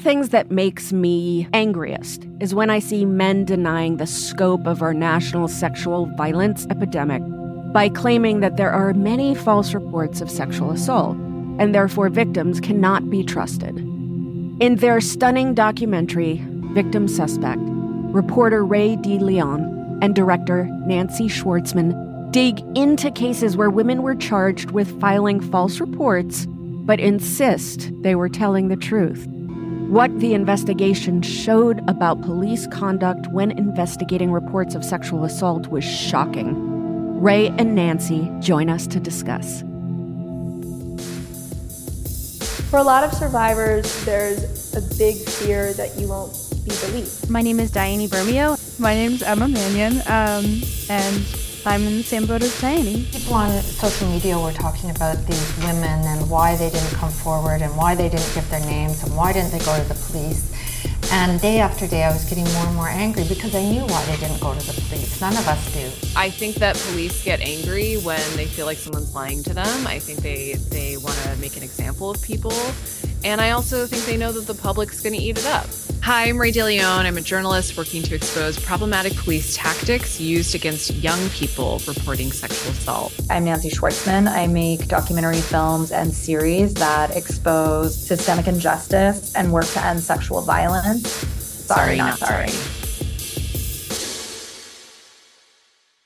The things that makes me angriest is when I see men denying the scope of our national sexual violence epidemic by claiming that there are many false reports of sexual assault and therefore victims cannot be trusted. In their stunning documentary, Victim Suspect, reporter Rae de Leon and director Nancy Schwartzman dig into cases where women were charged with filing false reports but insist they were telling the truth. What the investigation showed about police conduct when investigating reports of sexual assault was shocking. Rae and Nancy join us to discuss. For a lot of survivors, there's a big fear that you won't be believed. My name is Diane Bermeo. My name is Emma Mannion, um, and I'm in the same boat as Diane. People on social media were talking about these women and why they didn't come forward and why they didn't give their names and why didn't they go to the police. And day after day, I was getting more and more angry because I knew why they didn't go to the police. None of us do. I think that police get angry when they feel like someone's lying to them. I think they, they want to make an example of people. And I also think they know that the public's going to eat it up. Hi, I'm Rae de Leon. I'm a journalist working to expose problematic police tactics used against young people reporting sexual assault. I'm Nancy Schwartzman. I make documentary films and series that expose systemic injustice and work to end sexual violence. Sorry, sorry not sorry.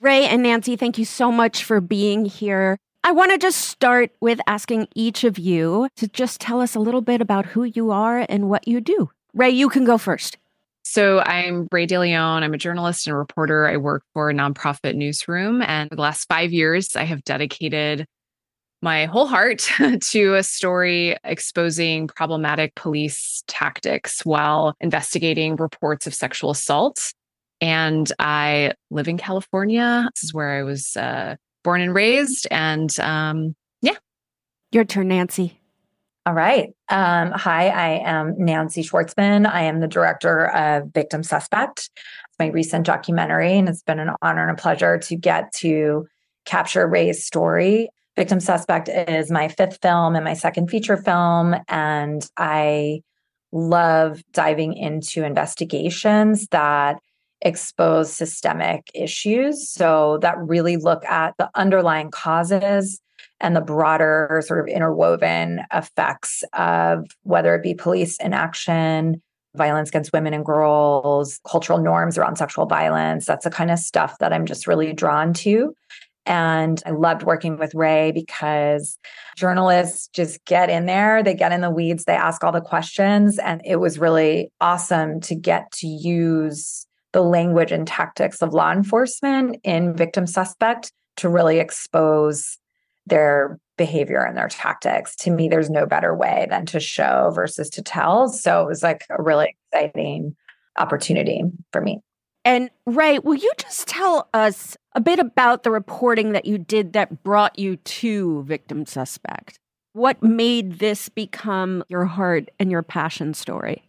Rae and Nancy, thank you so much for being here. I want to just start with asking each of you to just tell us a little bit about who you are and what you do. Rae, you can go first. So I'm Rae de Leon. I'm a journalist and a reporter. I work for a nonprofit newsroom. And the last five years, I have dedicated my whole heart to a story exposing problematic police tactics while investigating reports of sexual assault. And I live in California. This is where I was uh, born and raised. And um, yeah. Your turn, Nancy. All right. Um, hi, I am Nancy Schwartzman. I am the director of Victim Suspect. It's my recent documentary, and it's been an honor and a pleasure to get to capture Rae's story. Victim Suspect is my fifth film and my second feature film, and I love diving into investigations that expose systemic issues. So, that really look at the underlying causes and the broader sort of interwoven effects of whether it be police inaction, violence against women and girls, cultural norms around sexual violence. That's the kind of stuff that I'm just really drawn to. And I loved working with Rae because journalists just get in there, they get in the weeds, they ask all the questions. And it was really awesome to get to use the language and tactics of law enforcement in victim suspect to really expose their behavior and their tactics. To me, there's no better way than to show versus to tell. So it was like a really exciting opportunity for me. And Rae, will you just tell us a bit about the reporting that you did that brought you to Victim Suspect? What made this become your heart and your passion story?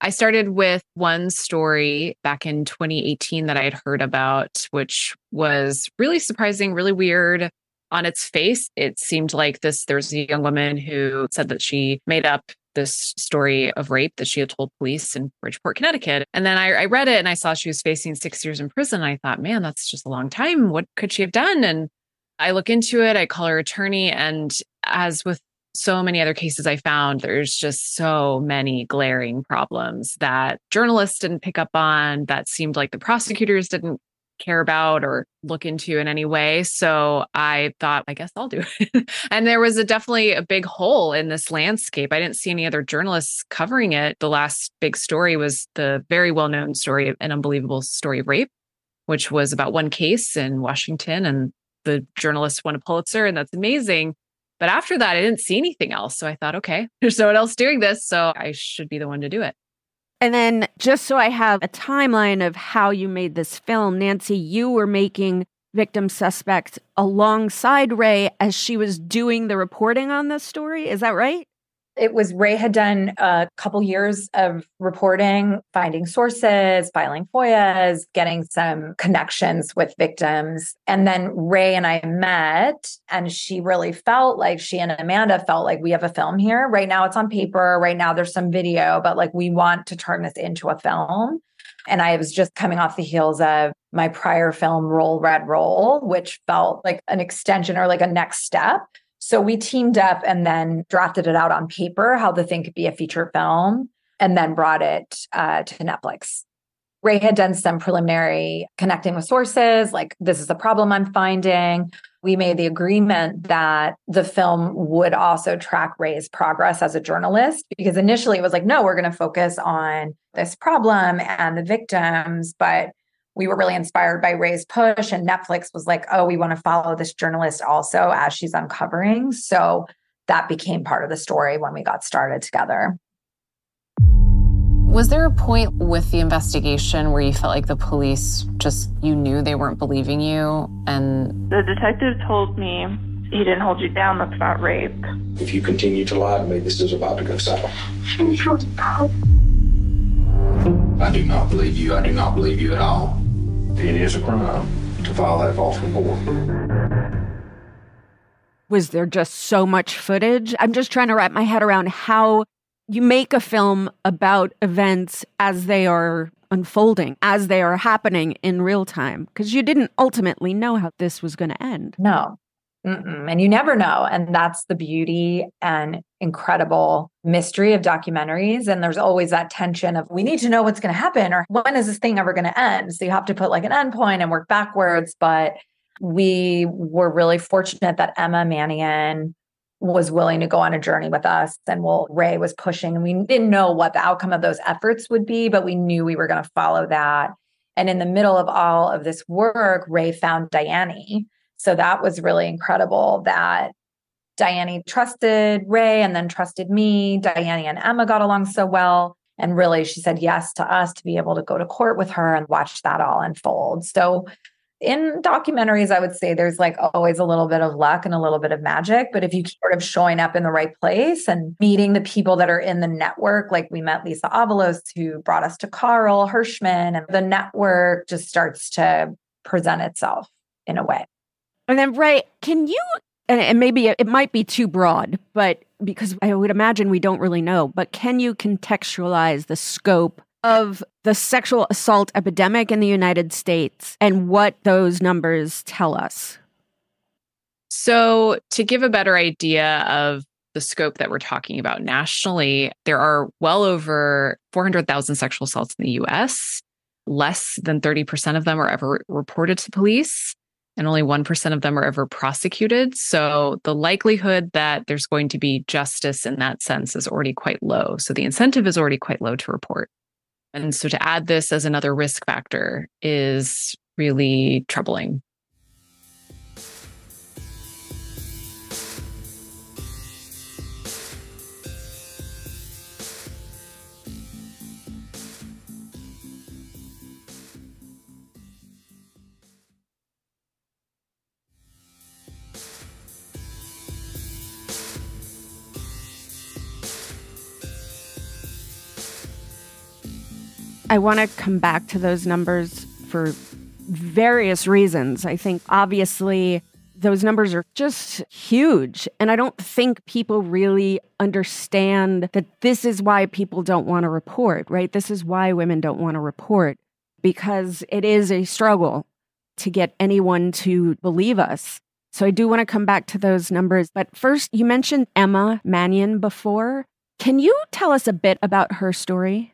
I started with one story back in 2018 that I had heard about, which was really surprising, really weird on its face, it seemed like this there's a young woman who said that she made up this story of rape that she had told police in Bridgeport, Connecticut. And then I, I, read it and I saw she was facing six years in prison. I thought, man, that's just a long time. What could she have done? And I look into it, I call her attorney. And as with so many other cases I found, there's just so many glaring problems that journalists didn't pick up on, that seemed like the prosecutors didn't care about or look into in any way. So I thought, I guess I'll do it. and there was a definitely a big hole in this landscape. I didn't see any other journalists covering it. The last big story was the very well known story, an unbelievable story of rape, which was about one case in Washington. And the journalist won a Pulitzer, and that's amazing. But after that, I didn't see anything else. So I thought, okay, there's no one else doing this. So I should be the one to do it. And then, just so I have a timeline of how you made this film, Nancy, you were making Victim Suspect alongside Rae as she was doing the reporting on this story. Is that right? It was Rae had done a couple years of reporting, finding sources, filing FOIAs, getting some connections with victims. And then Rae and I met, and she really felt like she and Amanda felt like we have a film here. Right now it's on paper. Right now there's some video, but like we want to turn this into a film. And I was just coming off the heels of my prior film, Roll Red Roll, which felt like an extension or like a next step. So we teamed up and then drafted it out on paper, how the thing could be a feature film, and then brought it uh, to Netflix. Rae had done some preliminary connecting with sources, like, this is the problem I'm finding. We made the agreement that the film would also track Rae's progress as a journalist, because initially it was like, no, we're going to focus on this problem and the victims. But we were really inspired by Rae's push, and Netflix was like, oh, we want to follow this journalist also as she's uncovering. So that became part of the story when we got started together. Was there a point with the investigation where you felt like the police just, you knew they weren't believing you? And the detective told me he didn't hold you down, that's not rape. If you continue to lie to me, this is about to go south. I do not believe you. I do not believe you at all. It is a crime to file that false report. Was there just so much footage? I'm just trying to wrap my head around how you make a film about events as they are unfolding, as they are happening in real time, because you didn't ultimately know how this was going to end. No. Mm-mm. And you never know. And that's the beauty and incredible mystery of documentaries. And there's always that tension of we need to know what's going to happen or when is this thing ever going to end? So you have to put like an endpoint and work backwards. But we were really fortunate that Emma Mannion was willing to go on a journey with us and well Rae was pushing and we didn't know what the outcome of those efforts would be but we knew we were going to follow that and in the middle of all of this work Rae found Dyani so that was really incredible that Dyani trusted Rae and then trusted me. Dyani and Emma got along so well. And really, she said yes to us to be able to go to court with her and watch that all unfold. So, in documentaries, I would say there's like always a little bit of luck and a little bit of magic. But if you keep sort of showing up in the right place and meeting the people that are in the network, like we met Lisa Avalos, who brought us to Carl Hirschman, and the network just starts to present itself in a way. And then, Rae, can you, and maybe it might be too broad, but because I would imagine we don't really know, but can you contextualize the scope of the sexual assault epidemic in the United States and what those numbers tell us? So, to give a better idea of the scope that we're talking about nationally, there are well over 400,000 sexual assaults in the US. Less than 30% of them are ever reported to police and only 1% of them are ever prosecuted. So the likelihood that there's going to be justice in that sense is already quite low. So the incentive is already quite low to report. And so to add this as another risk factor is really troubling. I want to come back to those numbers for various reasons. I think obviously those numbers are just huge. And I don't think people really understand that this is why people don't want to report, right? This is why women don't want to report because it is a struggle to get anyone to believe us. So I do want to come back to those numbers. But first, you mentioned Emma Mannion before. Can you tell us a bit about her story?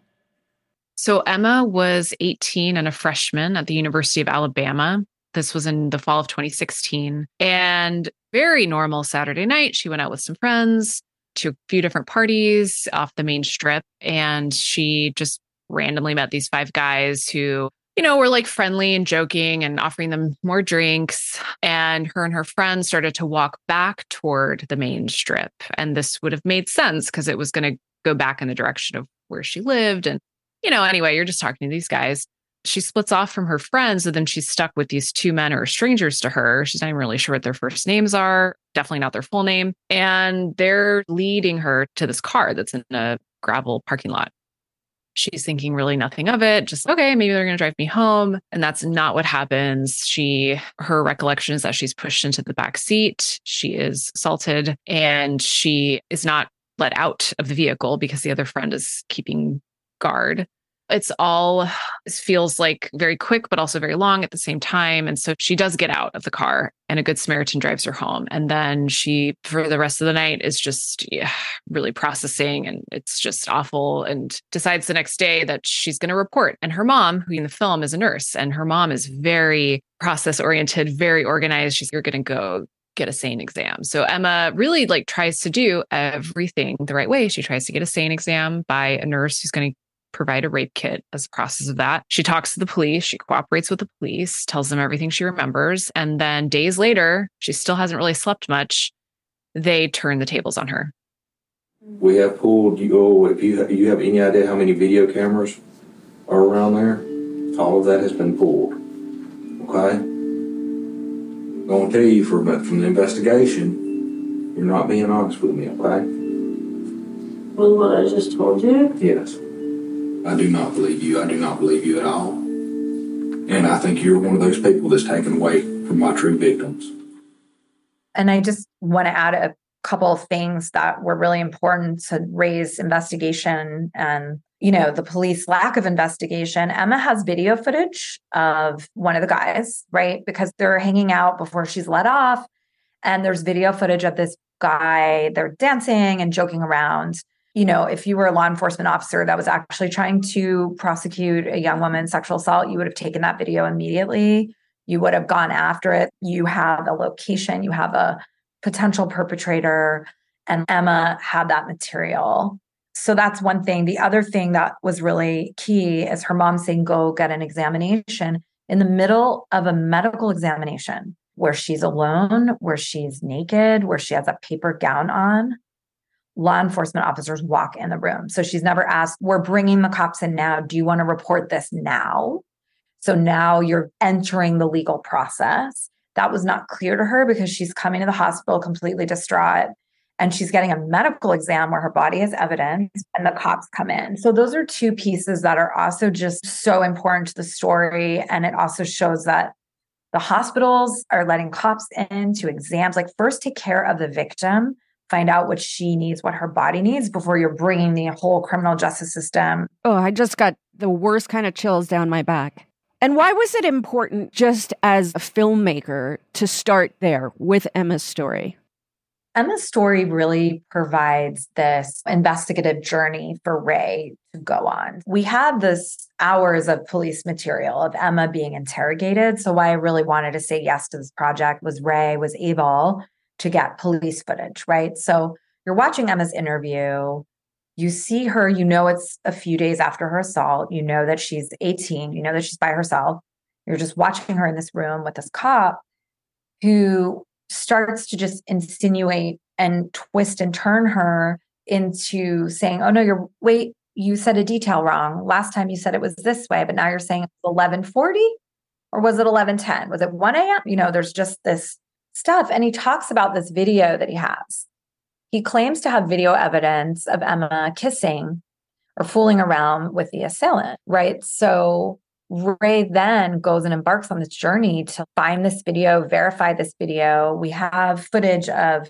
So Emma was 18 and a freshman at the University of Alabama. This was in the fall of 2016. And very normal Saturday night. She went out with some friends to a few different parties off the main strip. And she just randomly met these five guys who, you know, were like friendly and joking and offering them more drinks. And her and her friends started to walk back toward the main strip. And this would have made sense because it was going to go back in the direction of where she lived. And you know, anyway, you're just talking to these guys. She splits off from her friends, and then she's stuck with these two men who are strangers to her. She's not even really sure what their first names are, definitely not their full name. And they're leading her to this car that's in a gravel parking lot. She's thinking really nothing of it, just okay, maybe they're going to drive me home. And that's not what happens. She, her recollection is that she's pushed into the back seat. She is assaulted and she is not let out of the vehicle because the other friend is keeping guard. It's all it feels like very quick, but also very long at the same time. And so she does get out of the car, and a good Samaritan drives her home. And then she, for the rest of the night, is just yeah, really processing, and it's just awful. And decides the next day that she's going to report. And her mom, who in the film is a nurse, and her mom is very process oriented, very organized. She's you're going to go get a SANE exam. So Emma really like tries to do everything the right way. She tries to get a SANE exam by a nurse who's going to provide a rape kit as a process of that. She talks to the police, she cooperates with the police, tells them everything she remembers, and then days later, she still hasn't really slept much. They turn the tables on her. We have pulled you. Oh, if you you have any idea how many video cameras are around there, all of that has been pulled. Okay. I'm gonna tell you from from the investigation, you're not being honest with me. Okay. Well, what I just told you? Yes. I do not believe you. I do not believe you at all. And I think you're one of those people that's taken away from my true victims. And I just want to add a couple of things that were really important to Rae's investigation and you know the police lack of investigation emma has video footage of one of the guys right because they're hanging out before she's let off and there's video footage of this guy they're dancing and joking around you know, if you were a law enforcement officer that was actually trying to prosecute a young woman sexual assault, you would have taken that video immediately. You would have gone after it. You have a location, you have a potential perpetrator, and Emma had that material. So that's one thing. The other thing that was really key is her mom saying, go get an examination in the middle of a medical examination where she's alone, where she's naked, where she has a paper gown on law enforcement officers walk in the room. So she's never asked, We're bringing the cops in now. Do you want to report this now? So now you're entering the legal process. That was not clear to her because she's coming to the hospital completely distraught and she's getting a medical exam where her body has evidence and the cops come in. So those are two pieces that are also just so important to the story. And it also shows that the hospitals are letting cops in to exams, like first take care of the victim find out what she needs, what her body needs before you're bringing the whole criminal justice system. Oh, I just got the worst kind of chills down my back. And why was it important, just as a filmmaker, to start there with Emma's story? Emma's story really provides this investigative journey for Rae to go on. We had this hours of police material of Emma being interrogated. So why I really wanted to say yes to this project was Rae was able to get police footage, right? So you're watching Emma's interview. You see her, you know it's a few days after her assault. You know that she's 18, you know that she's by herself. You're just watching her in this room with this cop who starts to just insinuate and twist and turn her into saying, Oh no, you're wait, you said a detail wrong. Last time you said it was this way, but now you're saying it's 1140 or was it 1110? Was it 1 a.m.? You know, there's just this stuff. And he talks about this video that he has. He claims to have video evidence of Emma kissing or fooling around with the assailant, right? So Rae then goes and embarks on this journey to find this video, verify this video. We have footage of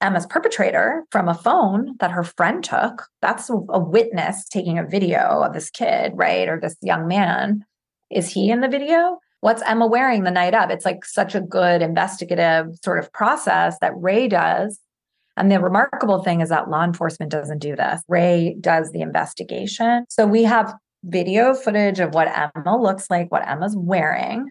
Emma's perpetrator from a phone that her friend took. That's a witness taking a video of this kid, right? Or this young man. Is he in the video? What's Emma wearing the night of? It's like such a good investigative sort of process that Rae does. And the remarkable thing is that law enforcement doesn't do this. Rae does the investigation. So we have video footage of what Emma looks like, what Emma's wearing.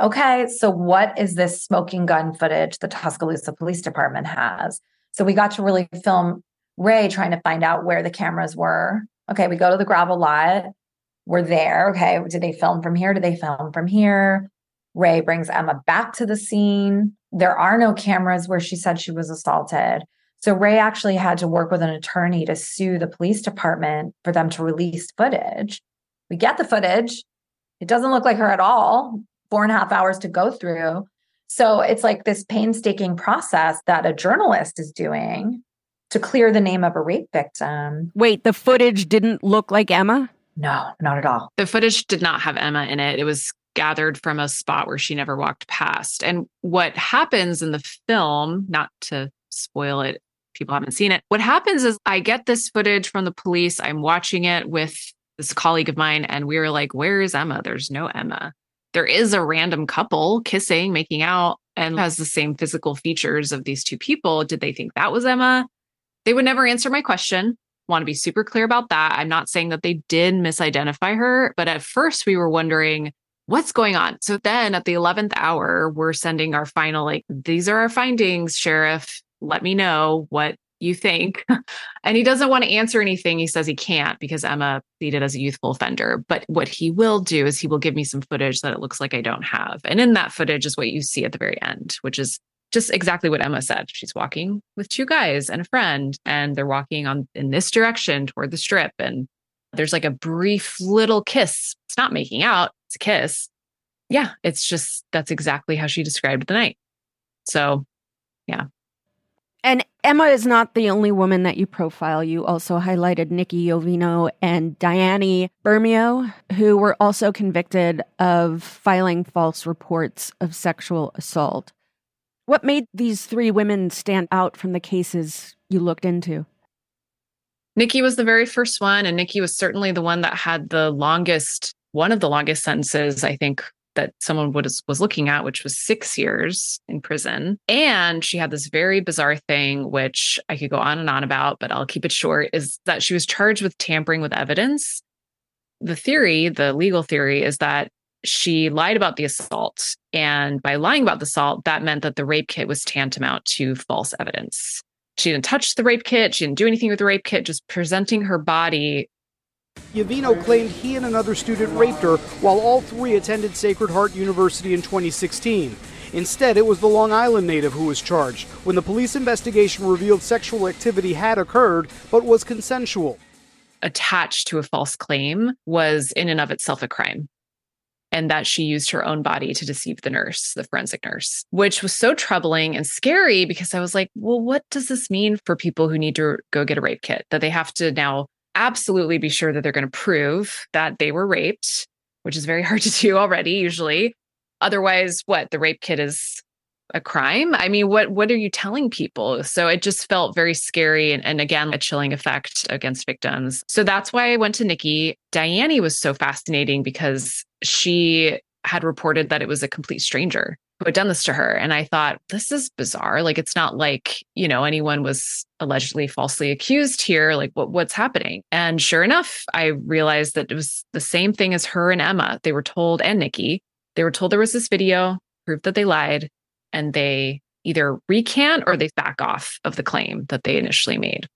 Okay, so what is this smoking gun footage the Tuscaloosa Police Department has? So we got to really film Rae trying to find out where the cameras were. Okay, we go to the gravel lot we're there. Okay. Did they film from here? Did they film from here? Rae brings Emma back to the scene. There are no cameras where she said she was assaulted. So Rae actually had to work with an attorney to sue the police department for them to release footage. We get the footage. It doesn't look like her at all. Four and a half hours to go through. So it's like this painstaking process that a journalist is doing to clear the name of a rape victim. Wait, the footage didn't look like Emma? No, not at all. The footage did not have Emma in it. It was gathered from a spot where she never walked past. And what happens in the film, not to spoil it, people haven't seen it. What happens is I get this footage from the police. I'm watching it with this colleague of mine, and we were like, Where is Emma? There's no Emma. There is a random couple kissing, making out, and has the same physical features of these two people. Did they think that was Emma? They would never answer my question. Want to be super clear about that. I'm not saying that they did misidentify her, but at first we were wondering what's going on. So then at the 11th hour, we're sending our final, like, these are our findings, Sheriff. Let me know what you think. and he doesn't want to answer anything. He says he can't because Emma pleaded as a youthful offender. But what he will do is he will give me some footage that it looks like I don't have. And in that footage is what you see at the very end, which is just exactly what Emma said. She's walking with two guys and a friend, and they're walking on in this direction toward the strip. And there's like a brief little kiss. It's not making out, it's a kiss. Yeah, it's just that's exactly how she described the night. So, yeah. And Emma is not the only woman that you profile. You also highlighted Nikki Iovino and Dyani Bermeo, who were also convicted of filing false reports of sexual assault. What made these three women stand out from the cases you looked into? Nikki was the very first one, and Nikki was certainly the one that had the longest, one of the longest sentences, I think, that someone was, was looking at, which was six years in prison. And she had this very bizarre thing, which I could go on and on about, but I'll keep it short, is that she was charged with tampering with evidence. The theory, the legal theory, is that she lied about the assault. And by lying about the assault, that meant that the rape kit was tantamount to false evidence. She didn't touch the rape kit. She didn't do anything with the rape kit, just presenting her body. Iovino claimed he and another student raped her while all three attended Sacred Heart University in 2016. Instead, it was the Long Island native who was charged when the police investigation revealed sexual activity had occurred but was consensual. Attached to a false claim was in and of itself a crime and that she used her own body to deceive the nurse, the forensic nurse, which was so troubling and scary because I was like, well, what does this mean for people who need to go get a rape kit? That they have to now absolutely be sure that they're going to prove that they were raped, which is very hard to do already, usually. Otherwise, what? The rape kit is a crime? I mean, what what are you telling people? So it just felt very scary and, and again a chilling effect against victims. So that's why I went to Nikki. Dyani was so fascinating because she had reported that it was a complete stranger who had done this to her. And I thought, this is bizarre. Like it's not like, you know, anyone was allegedly falsely accused here. Like what what's happening? And sure enough, I realized that it was the same thing as her and Emma. They were told and Nikki, they were told there was this video, proved that they lied and they either recant or they back off of the claim that they initially made.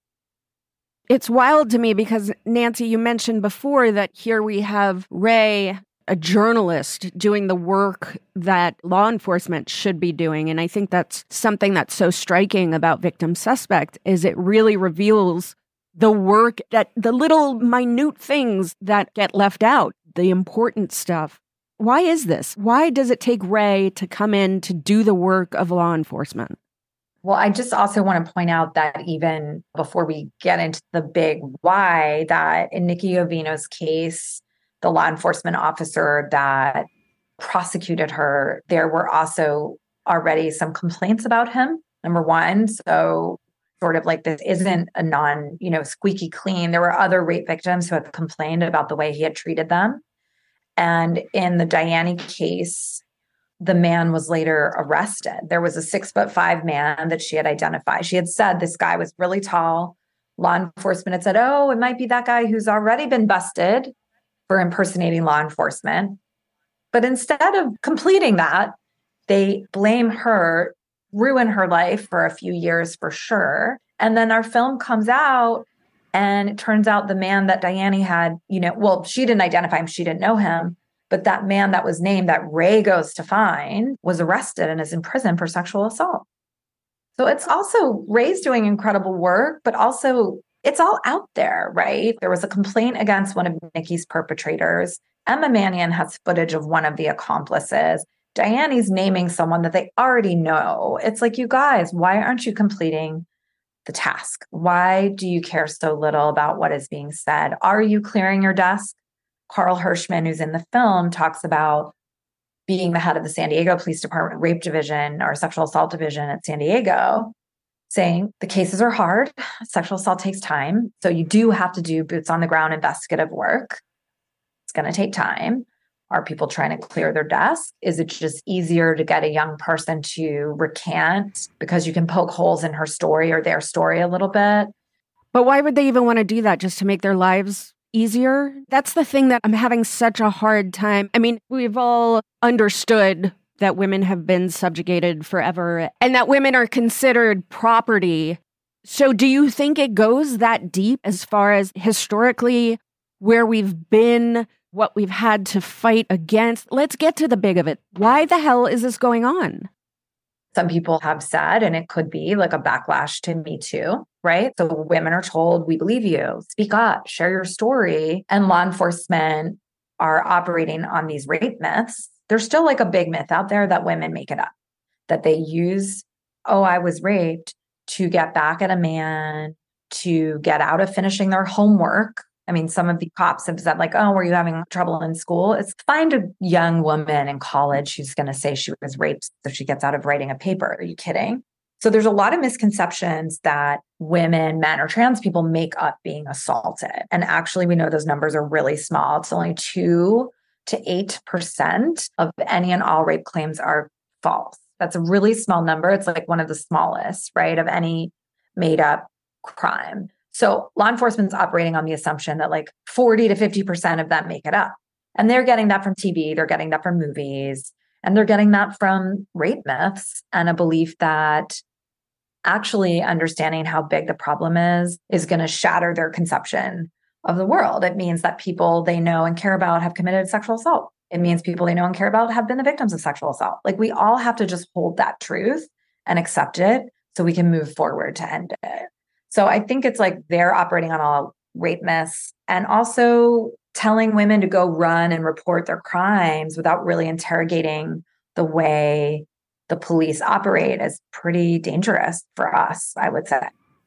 It's wild to me because, Nancy, you mentioned before that here we have Rae, a journalist, doing the work that law enforcement should be doing. And I think that's something that's so striking about Victim Suspect is it really reveals the work that the little minute things that get left out, the important stuff. Why is this? Why does it take Rae to come in to do the work of law enforcement? Well, I just also want to point out that even before we get into the big why, that in Nikki Iovino's case, the law enforcement officer that prosecuted her, there were also already some complaints about him. Number one. So sort of like this isn't a non, you know, squeaky clean. There were other rape victims who had complained about the way he had treated them. And in the Dyani case, the man was later arrested. There was a six foot five man that she had identified. She had said this guy was really tall. Law enforcement had said, oh, it might be that guy who's already been busted for impersonating law enforcement. But instead of completing that, they blame her, ruin her life for a few years for sure. And then our film comes out and it turns out the man that Dyani had, you know, well, she didn't identify him, she didn't know him, but that man that was named that Rae goes to find was arrested and is in prison for sexual assault. So it's also Rae's doing incredible work, but also it's all out there, right? There was a complaint against one of Nikki's perpetrators. Emma Mannion has footage of one of the accomplices. Diane's naming someone that they already know. It's like, you guys, why aren't you completing the task? Why do you care so little about what is being said? Are you clearing your desk? Carl Hirschman, who's in the film, talks about being the head of the San Diego Police Department Rape Division or Sexual Assault Division at San Diego, saying the cases are hard. Sexual assault takes time. So you do have to do boots on the ground investigative work. It's going to take time. Are people trying to clear their desk? Is it just easier to get a young person to recant because you can poke holes in her story or their story a little bit? But why would they even want to do that? Just to make their lives easier? That's the thing that I'm having such a hard time. I mean, we've all understood that women have been subjugated forever and that women are considered property. So, do you think it goes that deep as far as historically where we've been, what we've had to fight against? Let's get to the big of it. Why the hell is this going on? Some people have said, and it could be like a backlash to Me Too, right? So women are told, we believe you, speak up, share your story. And law enforcement are operating on these rape myths there's still like a big myth out there that women make it up, that they use, oh, I was raped to get back at a man, to get out of finishing their homework. I mean, some of the cops have said, like, oh, were you having trouble in school? It's find a young woman in college who's going to say she was raped if she gets out of writing a paper. Are you kidding? So there's a lot of misconceptions that women, men, or trans people make up being assaulted. And actually, we know those numbers are really small. It's only two to 8% of any and all rape claims are false. That's a really small number. It's like one of the smallest, right, of any made up crime. So law enforcement's operating on the assumption that like 40 to 50% of them make it up. And they're getting that from TV, they're getting that from movies, and they're getting that from rape myths and a belief that actually understanding how big the problem is is going to shatter their conception of the world. It means that people they know and care about have committed sexual assault. It means people they know and care about have been the victims of sexual assault. Like we all have to just hold that truth and accept it so we can move forward to end it. So I think it's like they're operating on all rape myths and also telling women to go run and report their crimes without really interrogating the way the police operate is pretty dangerous for us, I would say.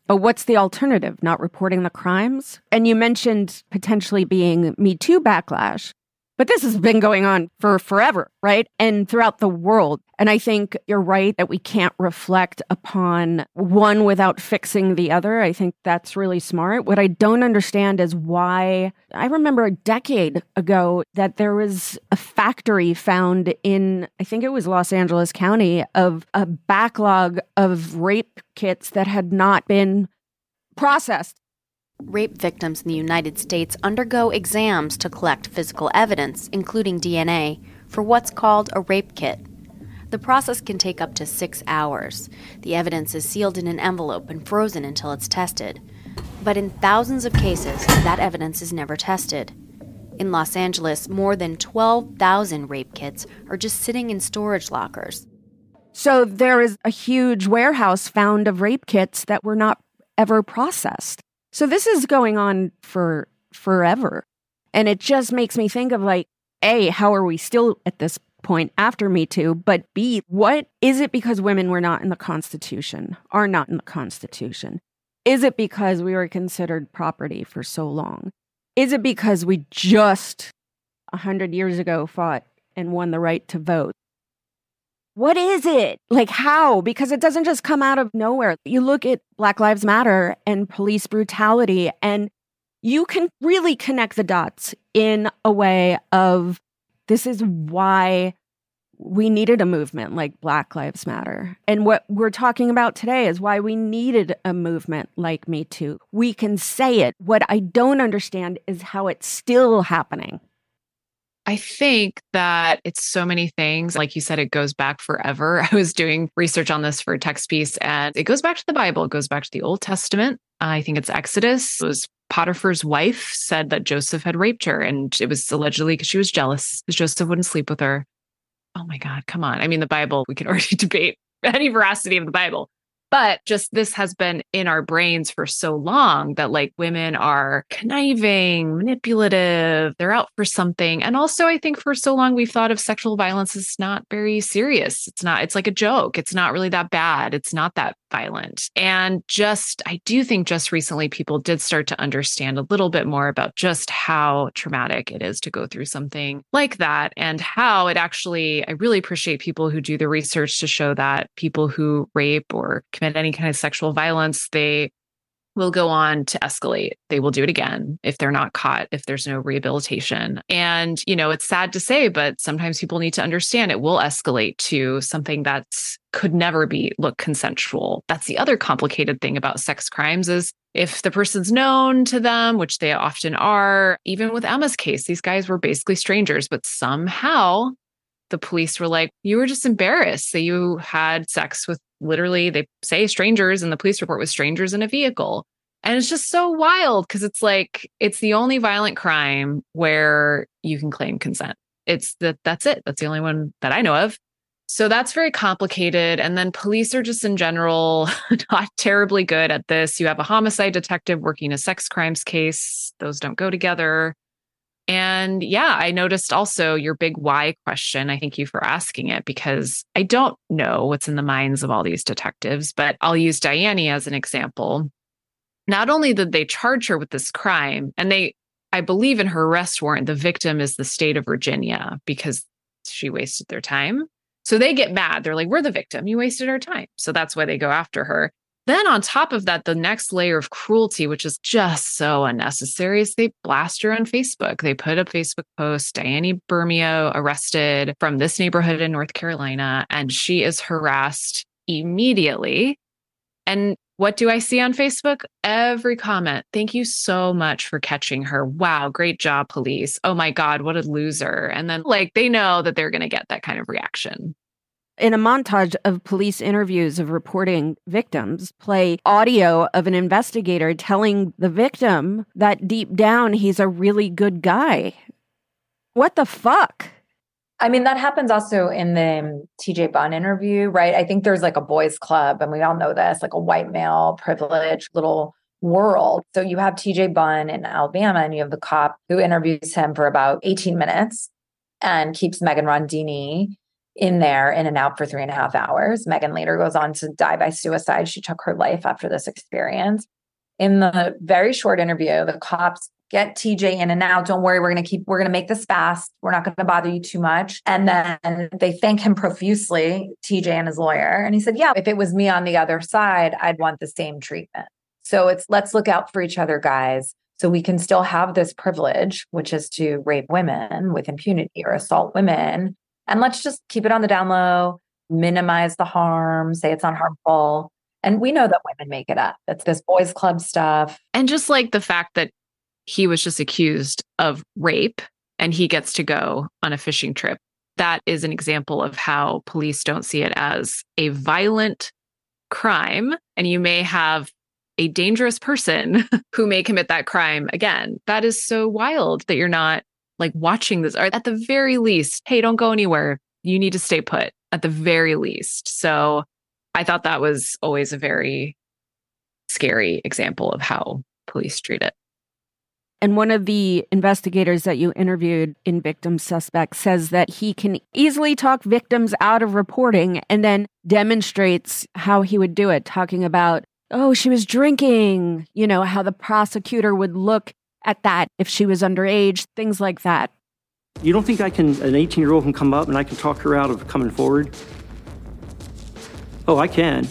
But what's the alternative? Not reporting the crimes? And you mentioned potentially being Me Too backlash. But this has been going on for forever, right? And throughout the world. And I think you're right that we can't reflect upon one without fixing the other. I think that's really smart. What I don't understand is why I remember a decade ago that there was a factory found in, I think it was Los Angeles County, of a backlog of rape kits that had not been processed. Rape victims in the United States undergo exams to collect physical evidence, including DNA, for what's called a rape kit. The process can take up to six hours. The evidence is sealed in an envelope and frozen until it's tested. But in thousands of cases, that evidence is never tested. In Los Angeles, more than 12,000 rape kits are just sitting in storage lockers. So there is a huge warehouse found of rape kits that were not ever processed. So this is going on for forever. And it just makes me think of like, A, how are we still at this point after Me Too? But B, what is it because women were not in the Constitution, are not in the Constitution? Is it because we were considered property for so long? Is it because we just a hundred years ago fought and won the right to vote? What is it? Like, how? Because it doesn't just come out of nowhere. You look at Black Lives Matter and police brutality, and you can really connect the dots in a way of this is why we needed a movement like Black Lives Matter. And what we're talking about today is why we needed a movement like Me Too. We can say it. What I don't understand is how it's still happening. I think that it's so many things. Like you said, it goes back forever. I was doing research on this for a text piece, and it goes back to the Bible. It goes back to the Old Testament. I think it's Exodus. It was Potiphar's wife said that Joseph had raped her, and it was allegedly because she was jealous because Joseph wouldn't sleep with her. Oh my God, come on. I mean, the Bible, we can already debate any veracity of the Bible. But just this has been in our brains for so long that like women are conniving, manipulative, they're out for something. And also, I think for so long we've thought of sexual violence as not very serious. It's not, it's like a joke. It's not really that bad. It's not that violent. And just, I do think just recently people did start to understand a little bit more about just how traumatic it is to go through something like that and how it actually, I really appreciate people who do the research to show that people who rape or commit any kind of sexual violence, they will go on to escalate. They will do it again if they're not caught, if there's no rehabilitation. And, you know, it's sad to say, but sometimes people need to understand it will escalate to something that could never be look consensual. That's the other complicated thing about sex crimes is if the person's known to them, which they often are, even with Emma's case, these guys were basically strangers, but somehow the police were like, you were just embarrassed that you had sex with literally, they say strangers and the police report was strangers in a vehicle. And it's just so wild because it's like, it's the only violent crime where you can claim consent. It's that that's it. That's the only one that I know of. So that's very complicated. And then police are just in general not terribly good at this. You have a homicide detective working a sex crimes case, those don't go together. And yeah, I noticed also your big why question. I thank you for asking it because I don't know what's in the minds of all these detectives, but I'll use Diane as an example. Not only did they charge her with this crime, and they, I believe in her arrest warrant, the victim is the state of Virginia because she wasted their time. So they get mad. They're like, we're the victim. You wasted our time. So that's why they go after her. Then, on top of that, the next layer of cruelty, which is just so unnecessary, is they blast her on Facebook. They put a Facebook post Diane Bermeo arrested from this neighborhood in North Carolina, and she is harassed immediately. And what do I see on Facebook? Every comment. Thank you so much for catching her. Wow, great job, police. Oh my God, what a loser. And then, like, they know that they're going to get that kind of reaction in a montage of police interviews of reporting victims, play audio of an investigator telling the victim that deep down he's a really good guy. What the fuck? I mean, that happens also in the um, TJ Bunn interview, right? I think there's like a boys' club, and we all know this, like a white male privileged little world. So you have TJ Bunn in Alabama, and you have the cop who interviews him for about 18 minutes and keeps Megan Rondini in there in and out for three and a half hours. Megan later goes on to die by suicide. She took her life after this experience. In the very short interview, the cops get TJ in and out. Don't worry, we're going to keep, we're going to make this fast. We're not going to bother you too much. And then they thank him profusely, TJ and his lawyer. And he said, Yeah, if it was me on the other side, I'd want the same treatment. So it's let's look out for each other, guys. So we can still have this privilege, which is to rape women with impunity or assault women and let's just keep it on the down low, minimize the harm, say it's not. And we know that women make it up. It's this boys' club stuff. And just like the fact that he was just accused of rape and he gets to go on a fishing trip. That is an example of how police don't see it as a violent crime. And you may have a dangerous person who may commit that crime again. That is so wild that you're not like watching this, or at the very least, hey, don't go anywhere. You need to stay put at the very least. So I thought that was always a very scary example of how police treat it. And one of the investigators that you interviewed in Victim Suspect says that he can easily talk victims out of reporting and then demonstrates how he would do it, talking about, oh, she was drinking, you know, how the prosecutor would look at that if she was underage, things like that. You don't think I can, an 18 year old can come up and I can talk her out of coming forward? Oh, I can.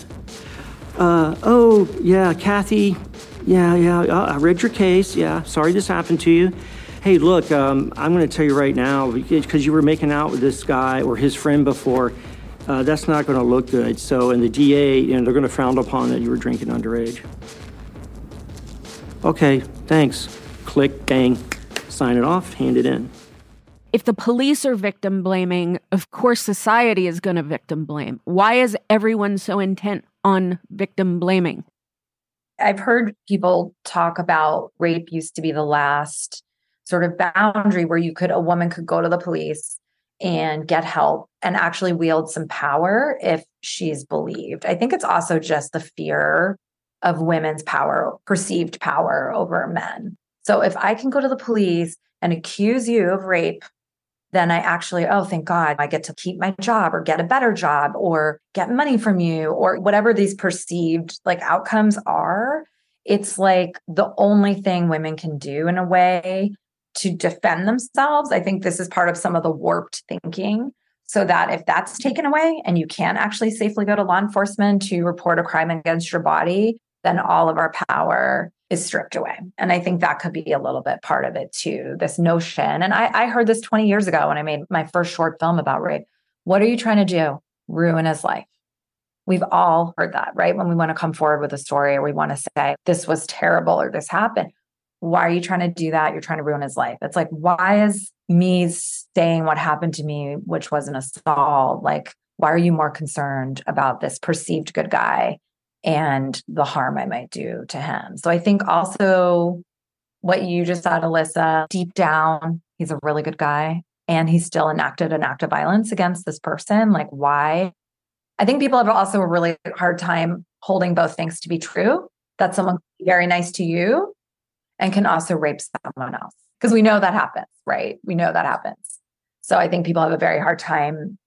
Uh, oh, yeah, Kathy. Yeah, yeah, I read your case. Yeah, sorry this happened to you. Hey, look, um, I'm going to tell you right now because you were making out with this guy or his friend before. Uh, that's not going to look good. So, and the DA, you know, they're going to frown upon that you were drinking underage. Okay, thanks click, bang, sign it off, hand it in. If the police are victim blaming, of course society is going to victim blame. Why is everyone so intent on victim blaming? I've heard people talk about rape used to be the last sort of boundary where you could a woman could go to the police and get help and actually wield some power if she's believed. I think it's also just the fear of women's power, perceived power over men. So if I can go to the police and accuse you of rape, then I actually, oh, thank God, I get to keep my job or get a better job or get money from you or whatever these perceived like outcomes are. It's like the only thing women can do in a way to defend themselves. I think this is part of some of the warped thinking. So that if that's taken away and you can't actually safely go to law enforcement to report a crime against your body, then all of our power is stripped away. And I think that could be a little bit part of it too, this notion. And I, I heard this 20 years ago when I made my first short film about rape. What are you trying to do? Ruin his life. We've all heard that, right? When we want to come forward with a story or we want to say, this was terrible or this happened. Why are you trying to do that? You're trying to ruin his life. It's like, why is me saying what happened to me, which was an assault, like, why are you more concerned about this perceived good guy and the harm I might do to him. So I think also what you just said, Alyssa, deep down, he's a really good guy and he still enacted an act of violence against this person. Like, why? I think people have also a really hard time holding both things to be true that someone can be very nice to you and can also rape someone else. Because we know that happens, right? We know that happens. So I think people have a very hard time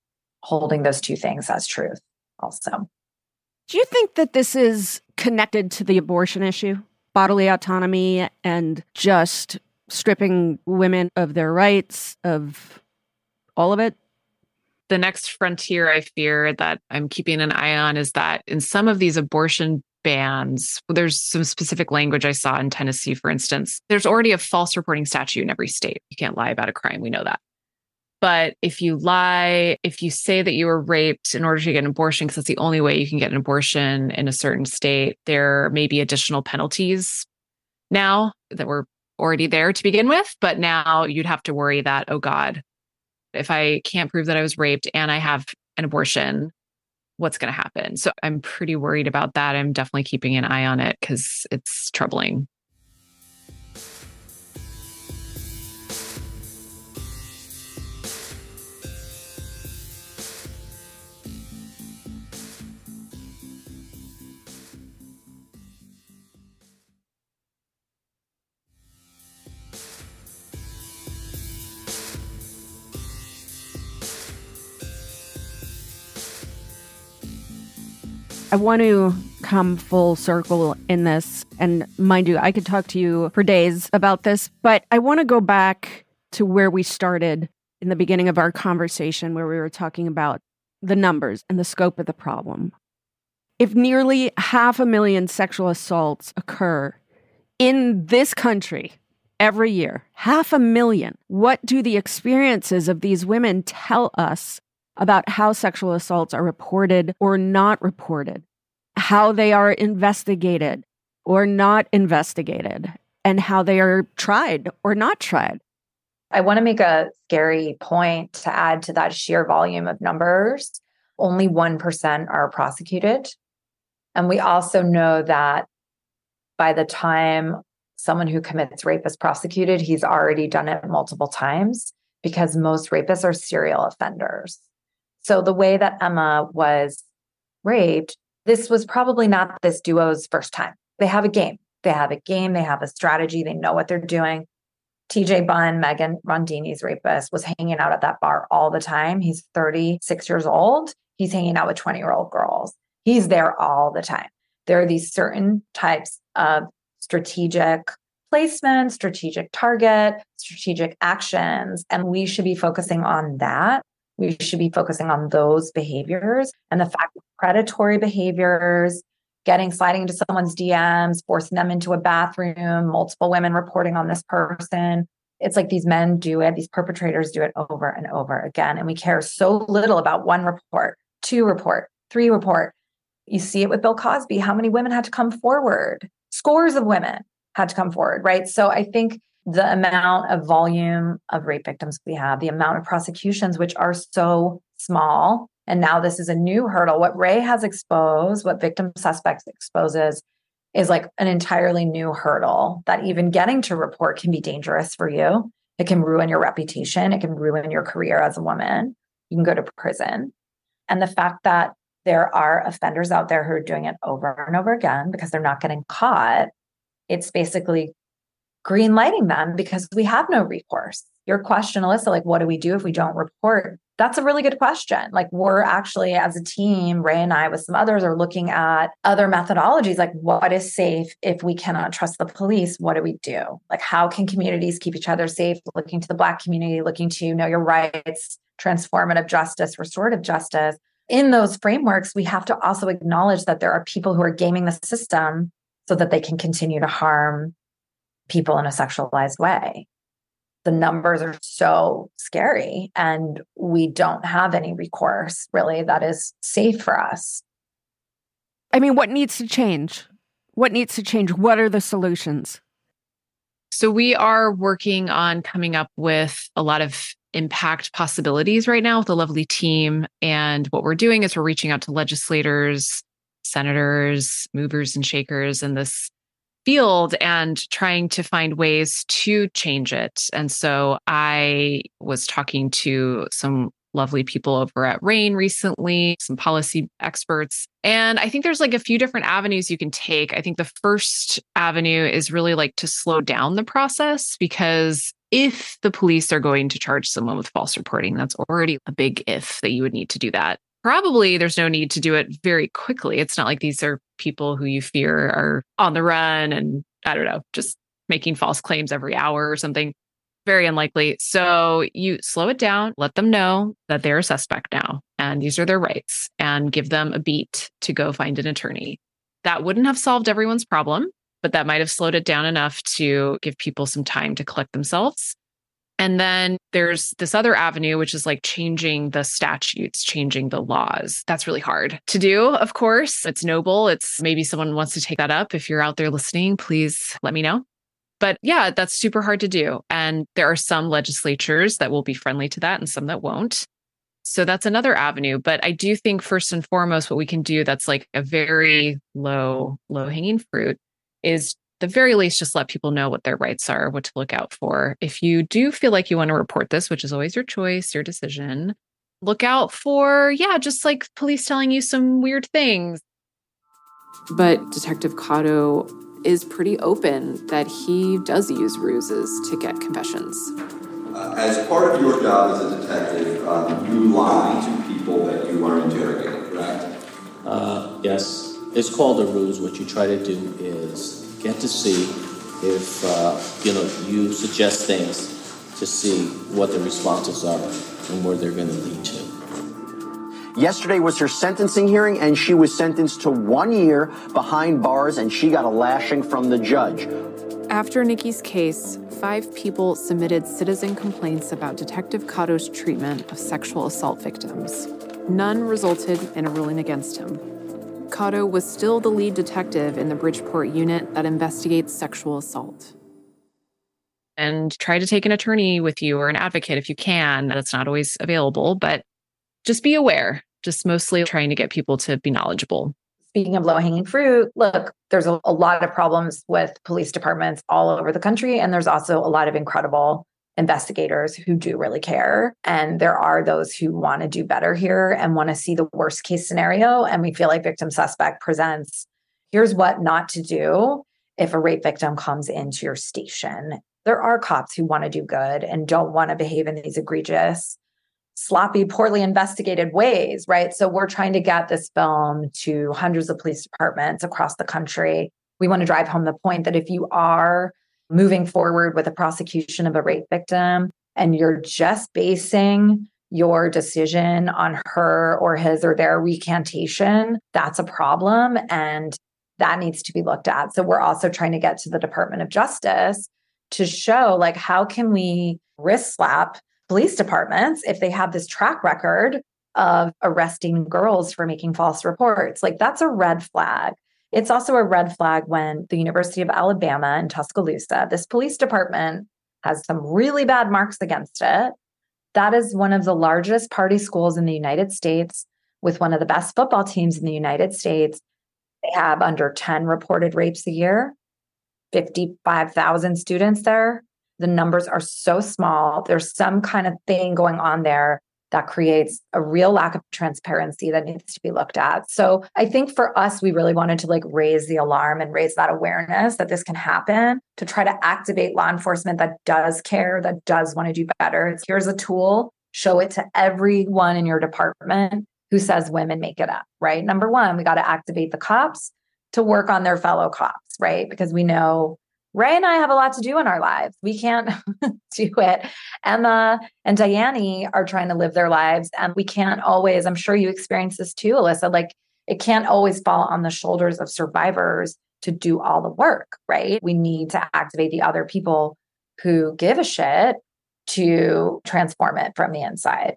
holding those two things as truth also. Do you think that this is connected to the abortion issue, bodily autonomy, and just stripping women of their rights, of all of it? The next frontier I fear that I'm keeping an eye on is that in some of these abortion bans, there's some specific language I saw in Tennessee, for instance. There's already a false reporting statute in every state. You can't lie about a crime. We know that. But if you lie, if you say that you were raped in order to get an abortion, because that's the only way you can get an abortion in a certain state, there may be additional penalties now that were already there to begin with. But now you'd have to worry that, oh God, if I can't prove that I was raped and I have an abortion, what's going to happen? So I'm pretty worried about that. I'm definitely keeping an eye on it because it's troubling. I want to come full circle in this. And mind you, I could talk to you for days about this, but I want to go back to where we started in the beginning of our conversation, where we were talking about the numbers and the scope of the problem. If nearly half a million sexual assaults occur in this country every year, half a million, what do the experiences of these women tell us about how sexual assaults are reported or not reported, how they are investigated or not investigated, and how they are tried or not tried. I want to make a scary point to add to that sheer volume of numbers. Only 1% are prosecuted. And we also know that by the time someone who commits rape is prosecuted, he's already done it multiple times because most rapists are serial offenders. So the way that Emma was raped, this was probably not this duo's first time. They have a game. They have a game. They have a strategy. They know what they're doing. TJ Bunn, Megan Rondini's rapist, was hanging out at that bar all the time. He's 36 years old. He's hanging out with 20 year old girls. He's there all the time. There are these certain types of strategic placement, strategic target, strategic actions, and we should be focusing on that we should be focusing on those behaviors and the fact that predatory behaviors, getting sliding into someone's DMs, forcing them into a bathroom, multiple women reporting on this person. It's like these men do it, these perpetrators do it over and over again. And we care so little about one report, two report, three report. You see it with Bill Cosby, how many women had to come forward? Scores of women had to come forward, right? So I think the amount of volume of rape victims we have, the amount of prosecutions, which are so small. And now this is a new hurdle. What Rae has exposed, what victim suspects exposes, is like an entirely new hurdle that even getting to report can be dangerous for you It can ruin your reputation. It can ruin your career as a woman. You can go to prison. And the fact that there are offenders out there who are doing it over and over again because they're not getting caught, it's basically green lighting them because we have no recourse. Your question, Alyssa, like, what do we do if we don't report? That's a really good question. Like, we're actually, as a team, Rae and I, with some others, are looking at other methodologies. Like, what is safe if we cannot trust the police? What do we do? Like, how can communities keep each other safe? Looking to the Black community, looking to know your rights, transformative justice, restorative justice. In those frameworks, we have to also acknowledge that there are people who are gaming the system so that they can continue to harm people in a sexualized way. The numbers are so scary, and we don't have any recourse really that is safe for us. I mean, what needs to change? What needs to change? What are the solutions? So, we are working on coming up with a lot of impact possibilities right now with a lovely team. And what we're doing is we're reaching out to legislators, senators, movers and shakers in this field and trying to find ways to change it. And so I was talking to some lovely people over at RAINN recently, some policy experts. And I think there's like a few different avenues you can take. I think the first avenue is really like to slow down the process because if the police are going to charge someone with false reporting, that's already a big if that you would need to do that probably there's no need to do it very quickly. It's not like these are people who you fear are on the run and I don't know, just making false claims every hour or something. Very unlikely. So you slow it down, let them know that they're a suspect now and these are their rights and give them a beat to go find an attorney. That wouldn't have solved everyone's problem, but that might have slowed it down enough to give people some time to collect themselves and then there's this other avenue, which is like changing the statutes, changing the laws. That's really hard to do, of course. It's noble. It's maybe someone wants to take that up. If you're out there listening, please let me know. But yeah, that's super hard to do. And there are some legislatures that will be friendly to that and some that won't. So that's another avenue. But I do think, first and foremost, what we can do that's like a very low, low hanging fruit is the very least, just let people know what their rights are, what to look out for. If you do feel like you want to report this, which is always your choice, your decision, look out for, yeah, just like police telling you some weird things. But Detective Cotto is pretty open that he does use ruses to get confessions. Uh, as part of your job as a detective, um, you lie to people that you are interrogating, correct? Uh, yes. It's called a ruse. What you try to do is get to see if uh, you know you suggest things to see what the responses are and where they're going to lead to. Yesterday was her sentencing hearing, and she was sentenced to one year behind bars, and she got a lashing from the judge. After Nikki's case, five people submitted citizen complaints about Detective Cotto's treatment of sexual assault victims. None resulted in a ruling against him. Cotto was still the lead detective in the Bridgeport unit that investigates sexual assault. And try to take an attorney with you or an advocate if you can. That's not always available, but just be aware. Just mostly trying to get people to be knowledgeable. Speaking of low hanging fruit, look, there's a, a lot of problems with police departments all over the country. And there's also a lot of incredible investigators who do really care. And there are those who want to do better here and want to see the worst case scenario. And we feel like victim suspect presents here's what not to do if a rape victim comes into your station. There are cops who want to do good and don't want to behave in these egregious, sloppy, poorly investigated ways, right? So we're trying to get this film to hundreds of police departments across the country. We want to drive home the point that if you are moving forward with a prosecution of a rape victim and you're just basing your decision on her or his or their recantation, that's a problem. And that needs to be looked at. So we're also trying to get to the Department of Justice to show like how can we wrist slap police departments if they have this track record of arresting girls for making false reports. Like that's a red flag. It's also a red flag when the University of Alabama in Tuscaloosa, this police department has some really bad marks against it. That is one of the largest party schools in the United States with one of the best football teams in the United States. They have under 10 reported rapes a year, 55,000 students there. The numbers are so small. There's some kind of thing going on there that creates a real lack of transparency that needs to be looked at. So I think for us, we really wanted to like raise the alarm and raise that awareness that this can happen to try to activate law enforcement that does care, that does want to do better. It's, here's a tool, show it to everyone in your department who says women make it up, right? Number one, we got to activate the cops to work on their fellow cops, right? Because we know Rae and I have a lot to do in our lives. We can't do it. Emma and Diane are trying to live their lives, and we can't always, I'm sure you experience this too, Alyssa, like it can't always fall on the shoulders of survivors to do all the work, right? We need to activate the other people who give a shit to transform it from the inside.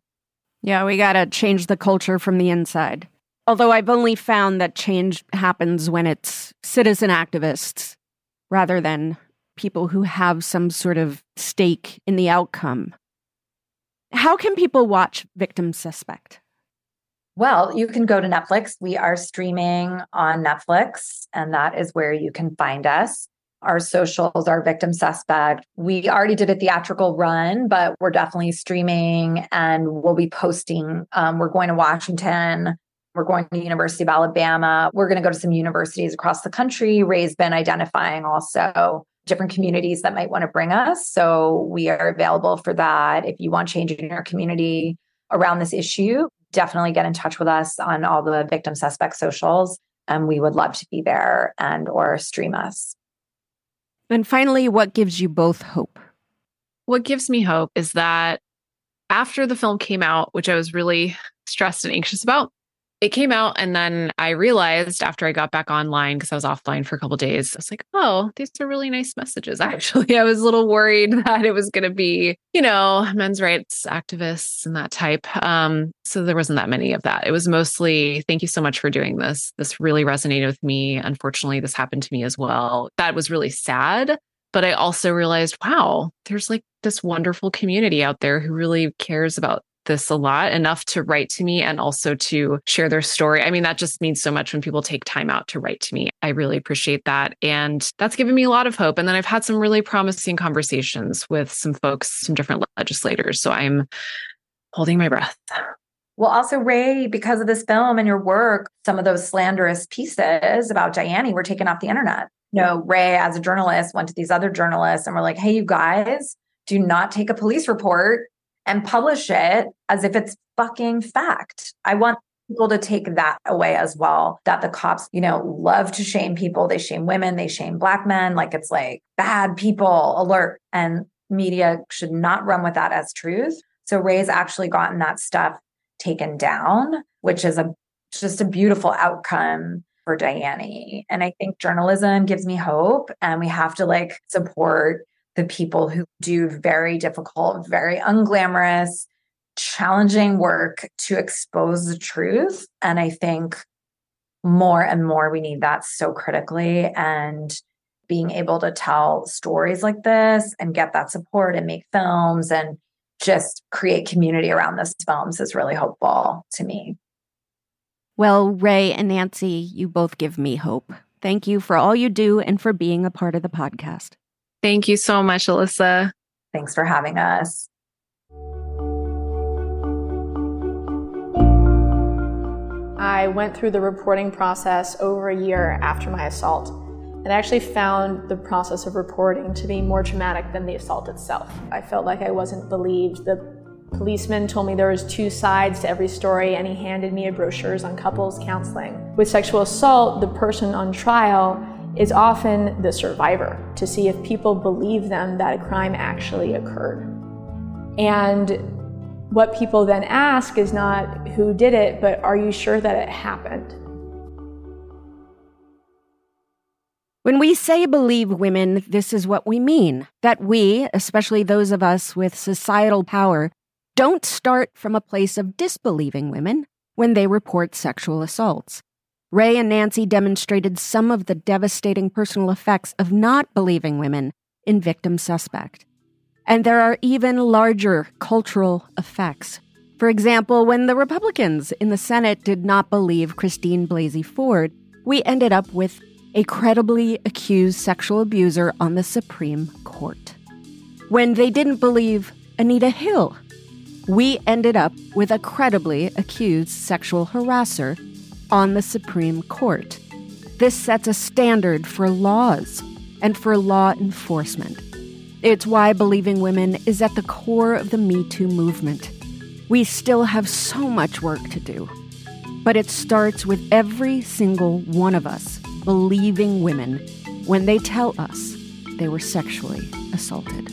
Yeah, we got to change the culture from the inside. Although I've only found that change happens when it's citizen activists rather than people who have some sort of stake in the outcome. How can people watch Victim Suspect? Well, you can go to Netflix. We are streaming on Netflix, and that is where you can find us. Our socials are Victim Suspect. We already did a theatrical run, but we're definitely streaming and we'll be posting. Um, we're going to Washington we're going to University of Alabama. We're going to go to some universities across the country. Rae's been identifying also different communities that might want to bring us. So we are available for that. If you want change in your community around this issue, definitely get in touch with us on all the victim suspect socials and we would love to be there and or stream us. And finally, what gives you both hope? What gives me hope is that after the film came out, which I was really stressed and anxious about, it came out and then i realized after i got back online because i was offline for a couple days i was like oh these are really nice messages. Actually i was a little worried that it was going to be you know men's rights activists and that type um, so there wasn't that many of that. It was mostly thank you so much for doing this. This really resonated with me. Unfortunately this happened to me as well. That was really sad but I also realized, wow, there's like this wonderful community out there who really cares about this a lot enough to write to me and also to share their story. I mean, that just means so much when people take time out to write to me. I really appreciate that. And that's given me a lot of hope. And then I've had some really promising conversations with some folks, some different legislators. So I'm holding my breath. Well, also, Rae, because of this film and your work, some of those slanderous pieces about Diane were taken off the internet. You know, Rae, as a journalist, went to these other journalists and were like, hey, you guys, do not take a police report and publish it as if it's fucking fact. I want people to take that away as well that the cops, you know, love to shame people. They shame women, they shame black men. Like it's like bad people alert. And media should not run with that as truth. So Rae's actually gotten that stuff taken down, which is a just a beautiful outcome for Diane. And I think journalism gives me hope and we have to like support the people who do very difficult, very unglamorous, challenging work to expose the truth. And I think more and more we need that so critically. And being able to tell stories like this and get that support and make films and just create community around those films is really hopeful to me. Well, Rae and Nancy, you both give me hope. Thank you for all you do and for being a part of the podcast. Thank you so much, Alyssa. Thanks for having us. I went through the reporting process over a year after my assault and I actually found the process of reporting to be more traumatic than the assault itself. I felt like I wasn't believed. The policeman told me there was two sides to every story and he handed me brochures on couples counseling. With sexual assault, the person on trial is often the survivor to see if people believe them that a crime actually occurred. And what people then ask is not who did it, but are you sure that it happened? When we say believe women, this is what we mean that we, especially those of us with societal power, don't start from a place of disbelieving women when they report sexual assaults. Rae and Nancy demonstrated some of the devastating personal effects of not believing women in victim suspect. And there are even larger cultural effects. For example, when the Republicans in the Senate did not believe Christine Blasey Ford, we ended up with a credibly accused sexual abuser on the Supreme Court. when they didn't believe Anita Hill. We ended up with a credibly accused sexual harasser on the Supreme Court. This sets a standard for laws and for law enforcement. It's why believing women is at the core of the Me Too movement. We still have so much work to do, but it starts with every single one of us believing women when they tell us they were sexually assaulted.